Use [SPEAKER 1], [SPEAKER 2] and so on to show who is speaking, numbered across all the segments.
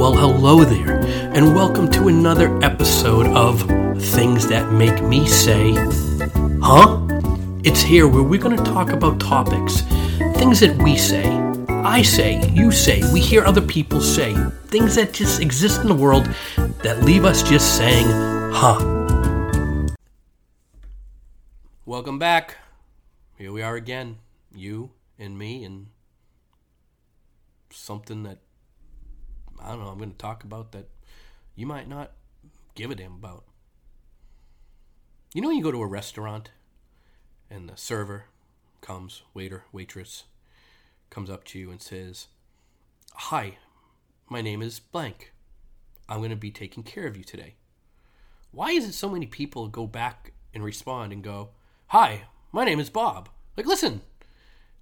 [SPEAKER 1] Well, hello there, and welcome to another episode of Things That Make Me Say, Huh? It's here where we're going to talk about topics, things that we say, I say, you say, we hear other people say, things that just exist in the world that leave us just saying, Huh? Welcome back. Here we are again, you and me, and something that I don't know, I'm going to talk about that you might not give a damn about. You know, when you go to a restaurant and the server comes, waiter, waitress, comes up to you and says, Hi, my name is blank. I'm going to be taking care of you today. Why is it so many people go back and respond and go, Hi, my name is Bob? Like, listen,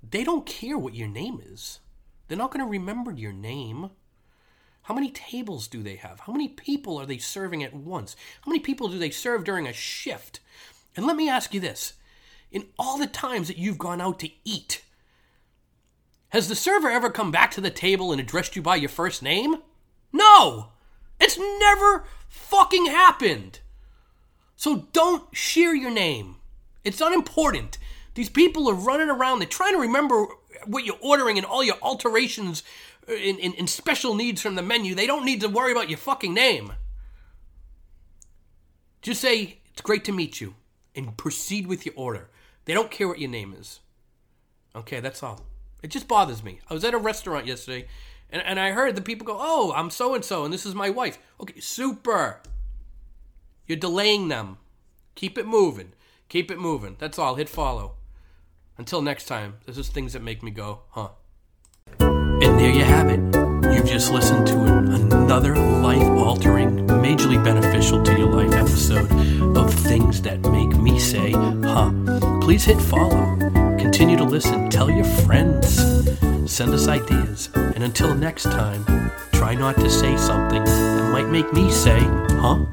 [SPEAKER 1] they don't care what your name is. They're not going to remember your name. How many tables do they have? How many people are they serving at once? How many people do they serve during a shift? And let me ask you this in all the times that you've gone out to eat, has the server ever come back to the table and addressed you by your first name? No! It's never fucking happened! So don't share your name. It's unimportant. These people are running around, they're trying to remember what you're ordering and all your alterations in, in, in special needs from the menu. They don't need to worry about your fucking name. Just say, it's great to meet you, and proceed with your order. They don't care what your name is. Okay, that's all. It just bothers me. I was at a restaurant yesterday, and, and I heard the people go, Oh, I'm so and so, and this is my wife. Okay, super. You're delaying them. Keep it moving. Keep it moving. That's all. Hit follow. Until next time, this is things that make me go, huh. And there you have it. You've just listened to an, another life altering, majorly beneficial to your life episode of Things That Make Me Say, Huh. Please hit follow. Continue to listen. Tell your friends. Send us ideas. And until next time, try not to say something that might make me say, Huh?